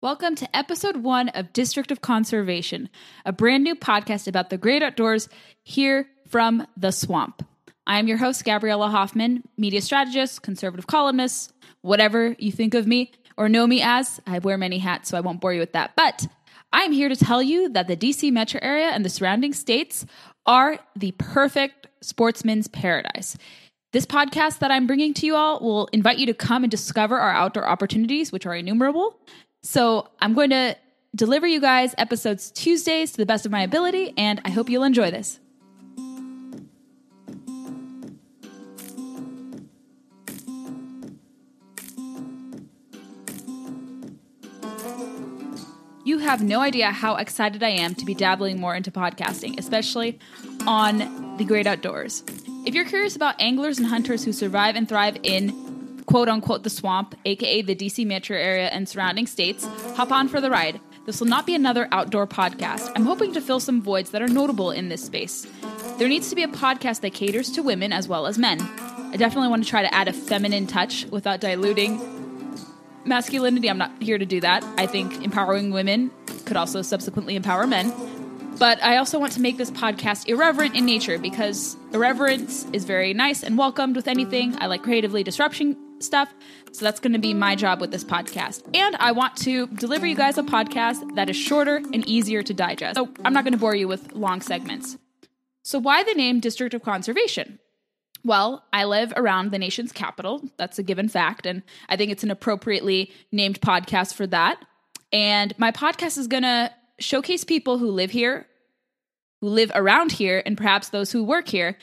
Welcome to episode one of District of Conservation, a brand new podcast about the great outdoors here from the swamp. I am your host, Gabriella Hoffman, media strategist, conservative columnist, whatever you think of me or know me as. I wear many hats, so I won't bore you with that. But I'm here to tell you that the DC metro area and the surrounding states are the perfect sportsman's paradise. This podcast that I'm bringing to you all will invite you to come and discover our outdoor opportunities, which are innumerable. So I'm going to deliver you guys episodes Tuesdays to the best of my ability, and I hope you'll enjoy this. You have no idea how excited I am to be dabbling more into podcasting, especially on the great outdoors. If you're curious about anglers and hunters who survive and thrive in quote unquote the swamp, aka the DC metro area and surrounding states, hop on for the ride. This will not be another outdoor podcast. I'm hoping to fill some voids that are notable in this space. There needs to be a podcast that caters to women as well as men. I definitely want to try to add a feminine touch without diluting masculinity. I'm not here to do that. I think empowering women could also subsequently empower men. But I also want to make this podcast irreverent in nature because irreverence is very nice and welcomed with anything. I like creatively disruption stuff. So that's going to be my job with this podcast. And I want to deliver you guys a podcast that is shorter and easier to digest. So I'm not going to bore you with long segments. So, why the name District of Conservation? Well, I live around the nation's capital. That's a given fact. And I think it's an appropriately named podcast for that. And my podcast is going to showcase people who live here, who live around here, and perhaps those who work here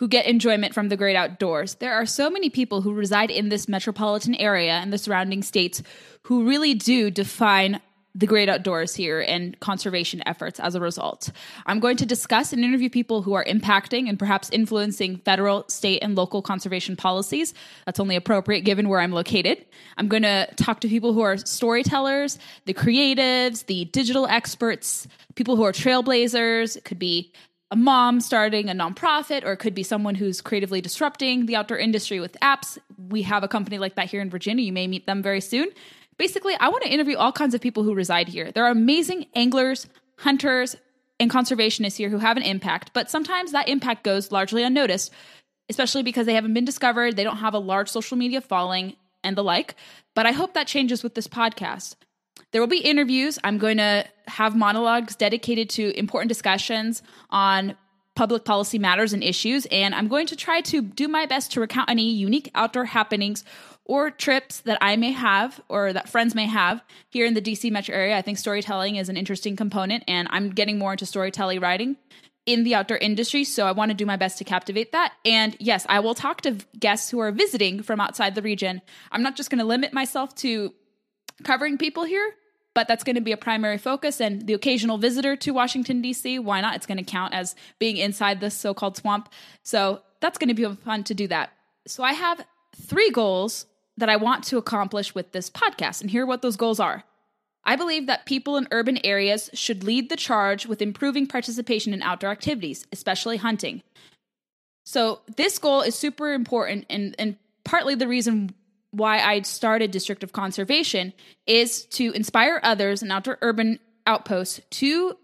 who get enjoyment from the great outdoors. There are so many people who reside in this metropolitan area and the surrounding states who really do define the great outdoors here and conservation efforts as a result. I'm going to discuss and interview people who are impacting and perhaps influencing federal, state, and local conservation policies. That's only appropriate given where I'm located. I'm going to talk to people who are storytellers, the creatives, the digital experts, people who are trailblazers. It could be a mom starting a nonprofit, or it could be someone who's creatively disrupting the outdoor industry with apps. We have a company like that here in Virginia. You may meet them very soon. Basically, I want to interview all kinds of people who reside here. There are amazing anglers, hunters, and conservationists here who have an impact, but sometimes that impact goes largely unnoticed, especially because they haven't been discovered, they don't have a large social media following, and the like. But I hope that changes with this podcast. There will be interviews. I'm going to have monologues dedicated to important discussions on public policy matters and issues, and I'm going to try to do my best to recount any unique outdoor happenings or trips that I may have or that friends may have here in the DC metro area. I think storytelling is an interesting component, and I'm getting more into storytelling writing in the outdoor industry. So I want to do my best to captivate that. And yes, I will talk to guests who are visiting from outside the region. I'm not just going to limit myself to covering people here, but that's going to be a primary focus. And the occasional visitor to Washington, D.C., why not? It's going to count as being inside this so called swamp. So that's going to be fun to do that. So I have three goals that I want to accomplish with this podcast. And here what those goals are. I believe that people in urban areas should lead the charge with improving participation in outdoor activities, especially hunting. So, this goal is super important, and, and partly the reason why I started District of Conservation is to inspire others in outdoor urban outposts to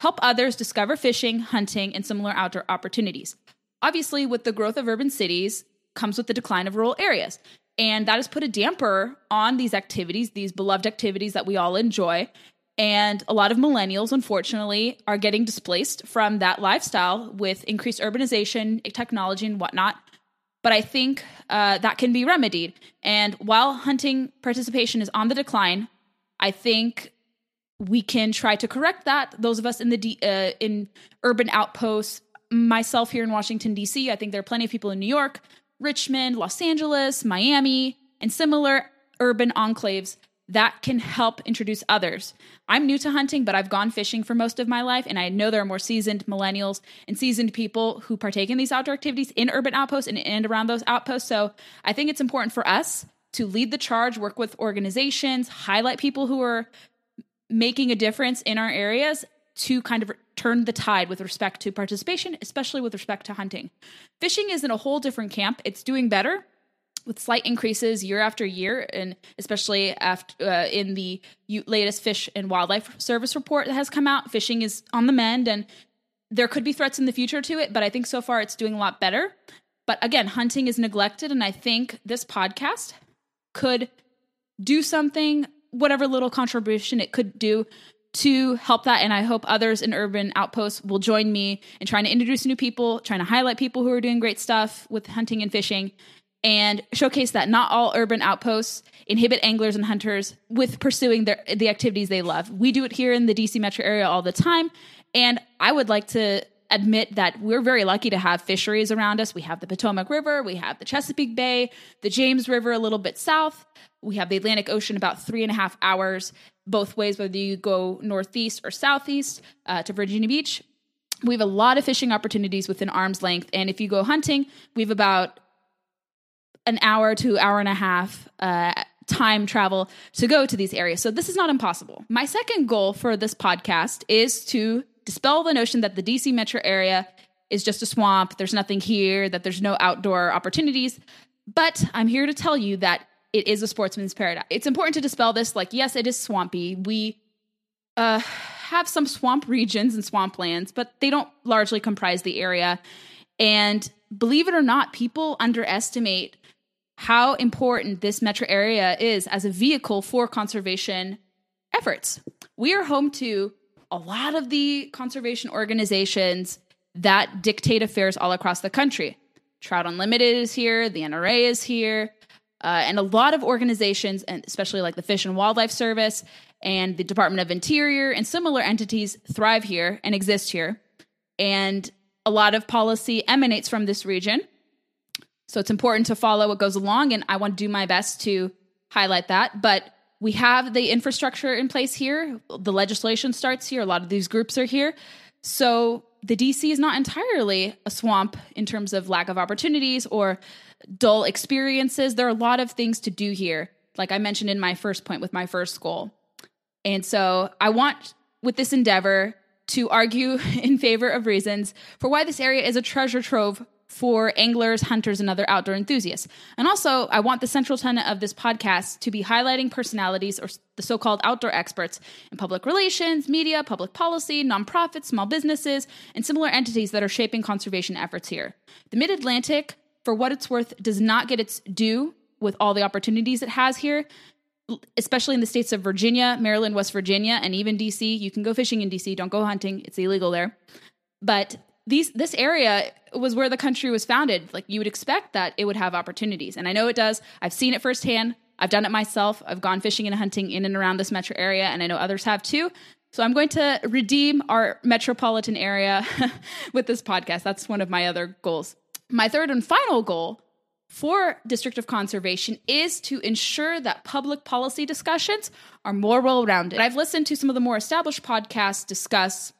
help others discover fishing, hunting, and similar outdoor opportunities. Obviously, with the growth of urban cities comes with the decline of rural areas. And that has put a damper on these activities, these beloved activities that we all enjoy. And a lot of millennials, unfortunately, are getting displaced from that lifestyle with increased urbanization, technology, and whatnot. But I think uh, that can be remedied. And while hunting participation is on the decline, I think we can try to correct that. Those of us in the uh, in urban outposts, myself here in Washington D.C., I think there are plenty of people in New York Richmond, Los Angeles, Miami, and similar urban enclaves that can help introduce others. I'm new to hunting, but I've gone fishing for most of my life, and I know there are more seasoned millennials and seasoned people who partake in these outdoor activities in urban outposts and, and around those outposts. So I think it's important for us to lead the charge, work with organizations, highlight people who are making a difference in our areas to kind of turn the tide with respect to participation, especially with respect to hunting. Fishing is in a whole different camp. It's doing better with slight increases year after year, and especially after uh, in the latest Fish and Wildlife Service report that has come out, fishing is on the mend, and there could be threats in the future to it. But I think so far it's doing a lot better. But again, hunting is neglected, and I think this podcast could do something, whatever little contribution it could do to help that. And I hope others in urban outposts will join me in trying to introduce new people, trying to highlight people who are doing great stuff with hunting and fishing, and showcase that not all urban outposts inhibit anglers and hunters with pursuing their, the activities they love. We do it here in the DC metro area all the time. And I would like to admit that we're very lucky to have fisheries around us. We have the Potomac River, we have the Chesapeake Bay, the James River a little bit south, we have the Atlantic Ocean about three and a half hours both ways, whether you go northeast or southeast uh, to Virginia Beach. We have a lot of fishing opportunities within arm's length. And if you go hunting, we have about an hour to hour and a half uh, time travel to go to these areas. So this is not impossible. My second goal for this podcast is to dispel the notion that the DC metro area is just a swamp, there's nothing here, that there's no outdoor opportunities. But I'm here to tell you that it is a sportsman's paradise. It's important to dispel this. Like, yes, it is swampy. We uh, have some swamp regions and swamplands, but they don't largely comprise the area. And believe it or not, people underestimate how important this metro area is as a vehicle for conservation efforts. We are home to a lot of the conservation organizations that dictate affairs all across the country. Trout Unlimited is here, the NRA is here, uh, and a lot of organizations, and especially like the Fish and Wildlife Service and the Department of Interior and similar entities, thrive here and exist here. And a lot of policy emanates from this region. So it's important to follow what goes along, and I want to do my best to highlight that. But we have the infrastructure in place here. The legislation starts here. A lot of these groups are here. So the DC is not entirely a swamp in terms of lack of opportunities or dull experiences. There are a lot of things to do here, like I mentioned in my first point with my first goal. And so I want, with this endeavor, to argue in favor of reasons for why this area is a treasure trove for anglers, hunters, and other outdoor enthusiasts. And also, I want the central tenet of this podcast to be highlighting personalities or the so called outdoor experts in public relations, media, public policy, nonprofits, small businesses, and similar entities that are shaping conservation efforts here. The Mid Atlantic, for what it's worth, does not get its due with all the opportunities it has here. Especially in the states of Virginia, Maryland, West Virginia, and even DC. You can go fishing in DC, don't go hunting, it's illegal there. But these this area was where the country was founded. Like you would expect that it would have opportunities, and I know it does. I've seen it firsthand. I've done it myself. I've gone fishing and hunting in and around this metro area, and I know others have too. So I'm going to redeem our metropolitan area with this podcast. That's one of my other goals. My third and final goal for District of Conservation is to ensure that public policy discussions are more well rounded. I've listened to some of the more established podcasts discuss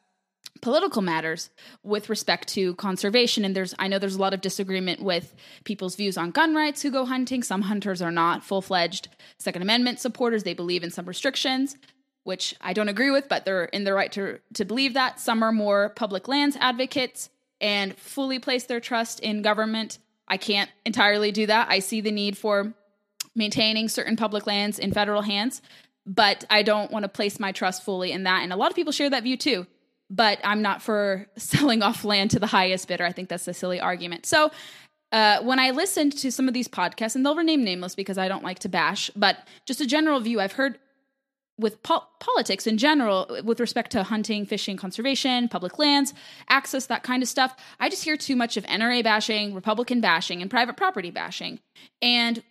political matters with respect to conservation. And there's i know there's a lot of disagreement with people's views on gun rights who go hunting. Some hunters are not full-fledged second amendment supporters. They believe in some restrictions which i don't agree with but they're in their right to, to believe that. Some are more public lands advocates and fully place their trust in government. I can't entirely do that. I see the need for maintaining certain public lands in federal hands but i don't want to place my trust fully in that. And a lot of people share that view too but I'm not for selling off land to the highest bidder. I think that's a silly argument. So uh, when I listened to some of these podcasts, and they'll remain nameless because I don't like to bash, but just a general view, I've heard with po- politics in general, with respect to hunting, fishing, conservation, public lands, access, that kind of stuff, I just hear too much of NRA bashing, Republican bashing, and private property bashing. And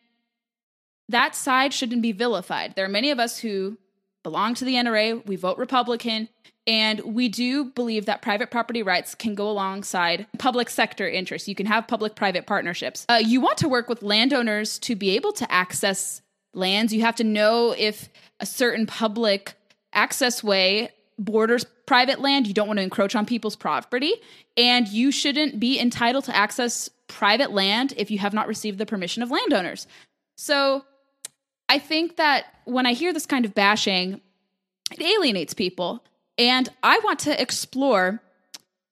that side shouldn't be vilified. There are many of us who belong to the NRA, we vote Republican, and we do believe that private property rights can go alongside public sector interests. You can have public private partnerships. Uh, you want to work with landowners to be able to access lands. You have to know if a certain public access way borders private land. You don't want to encroach on people's property. And you shouldn't be entitled to access private land if you have not received the permission of landowners. So I think that when I hear this kind of bashing, it alienates people. And I want to explore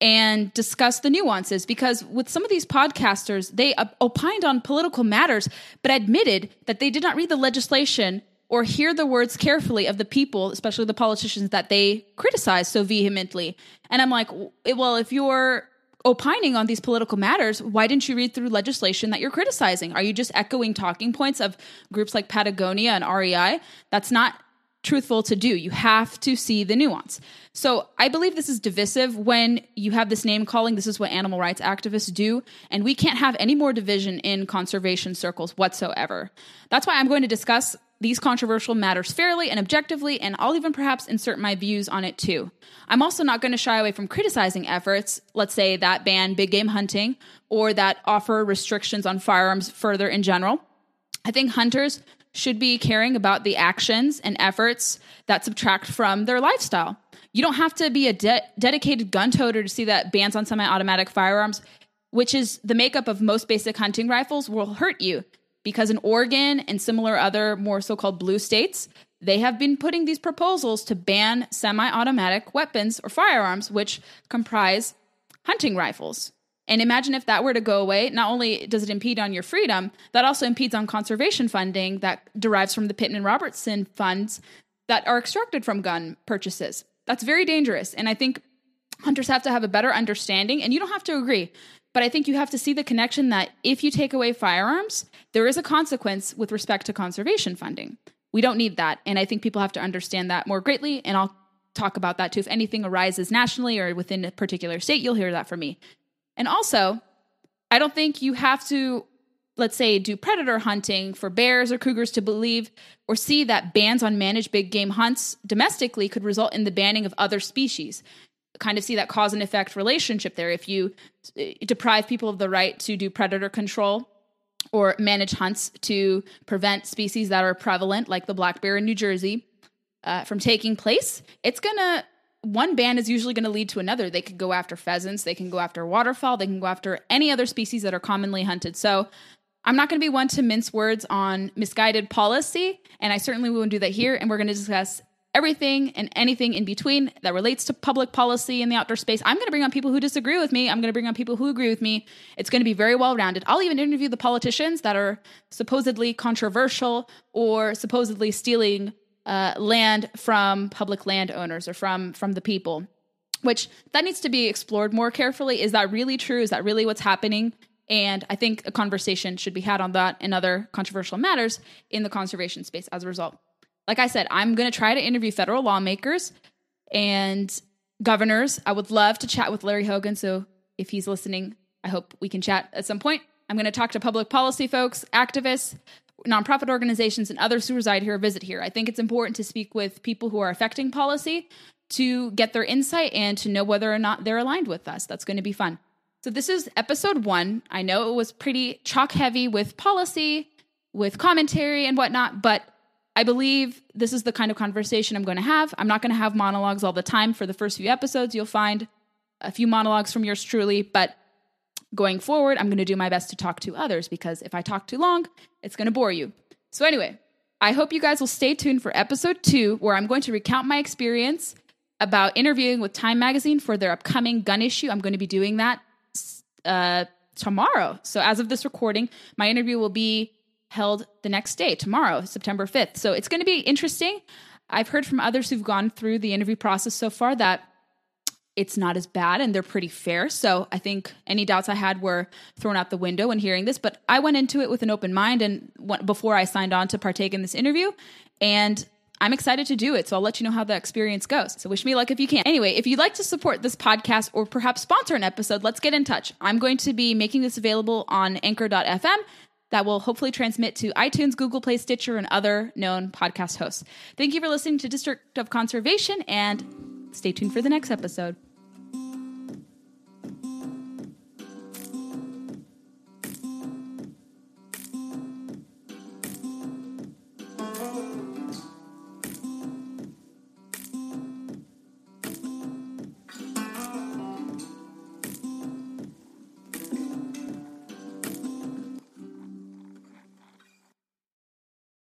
and discuss the nuances because with some of these podcasters, they opined on political matters, but admitted that they did not read the legislation or hear the words carefully of the people, especially the politicians that they criticize so vehemently. And I'm like, well, if you're opining on these political matters, why didn't you read through legislation that you're criticizing? Are you just echoing talking points of groups like Patagonia and REI? That's not truthful to do. You have to see the nuance. So I believe this is divisive when you have this name calling. This is what animal rights activists do. And we can't have any more division in conservation circles whatsoever. That's why I'm going to discuss these controversial matters fairly and objectively, and I'll even perhaps insert my views on it too. I'm also not going to shy away from criticizing efforts, let's say that ban big game hunting or that offer restrictions on firearms further in general. I think hunters should be caring about the actions and efforts that subtract from their lifestyle. You don't have to be a de- dedicated gun toter to see that bans on semi automatic firearms, which is the makeup of most basic hunting rifles, will hurt you because in Oregon and similar other more so called blue states, they have been putting these proposals to ban semi automatic weapons or firearms, which comprise hunting rifles. And imagine if that were to go away, not only does it impede on your freedom, that also impedes on conservation funding that derives from the Pittman Robertson funds that are extracted from gun purchases. That's very dangerous. And I think hunters have to have a better understanding, and you don't have to agree, but I think you have to see the connection that if you take away firearms, there is a consequence with respect to conservation funding. We don't need that. And I think people have to understand that more greatly. And I'll talk about that too. If anything arises nationally or within a particular state, you'll hear that from me. And also, I don't think you have to, let's say, do predator hunting for bears or cougars to believe or see that bans on managed big game hunts domestically could result in the banning of other species. Kind of see that cause and effect relationship there. If you eh, deprive people of the right to do predator control or manage hunts to prevent species that are prevalent, like the black bear in New Jersey, uh, from taking place, it's to one ban is usually going to lead to another. They could go after pheasants, they can go after waterfowl, they can go after any other species that are commonly hunted. So I'm not going to be one to mince words on misguided policy, and I certainly won't do that here. And we're going to discuss everything and anything in between that relates to public policy in the outdoor space. I'm going to bring on people who disagree with me. I'm going to bring on people who agree with me. It's going to be very well rounded. I'll even interview the politicians that are supposedly controversial or supposedly stealing uh, land from public landowners or from from the people which that needs to be explored more carefully is that really true is that really what's happening and i think a conversation should be had on that and other controversial matters in the conservation space as a result like i said i'm going to try to interview federal lawmakers and governors i would love to chat with larry hogan so if he's listening i hope we can chat at some point i'm going to talk to public policy folks activists nonprofit organizations and others who reside here visit here. I think it's important to speak with people who are affecting policy to get their insight and to know whether or not they're aligned with us. That's going to be fun. So, this is episode one. I know it was pretty chalk heavy with policy, with commentary and whatnot, but I believe this is the kind of conversation I'm going to have. I'm not going to have monologues all the time. For the first few episodes, you'll find a few monologues from yours truly, but going forward, I'm going to do my best to talk to others because if I talk too long, it's going to bore you. So, anyway, I hope you guys will stay tuned for episode two, where I'm going to recount my experience about interviewing with Time Magazine for their upcoming gun issue. I'm going to be doing that uh, tomorrow. So, as of this recording, my interview will be held the next day, tomorrow, September 5th. So, it's going to be interesting. I've heard from others who've gone through the interview process so far that it's not as bad and they're pretty fair. So I think any doubts I had were thrown out the window when hearing this. But I went into it with an open mind and before I signed on to partake in this interview, and I'm excited to do it. So I'll let you know how the experience goes. So wish me luck if you can. Anyway, if you'd like to support this podcast or perhaps sponsor an episode, let's get in touch. I'm going to be making this available on Anchor.fm that will hopefully transmit to iTunes, Google Play, Stitcher, and other known podcast hosts. Thank you for listening to District of Conservation and stay tuned for the next episode.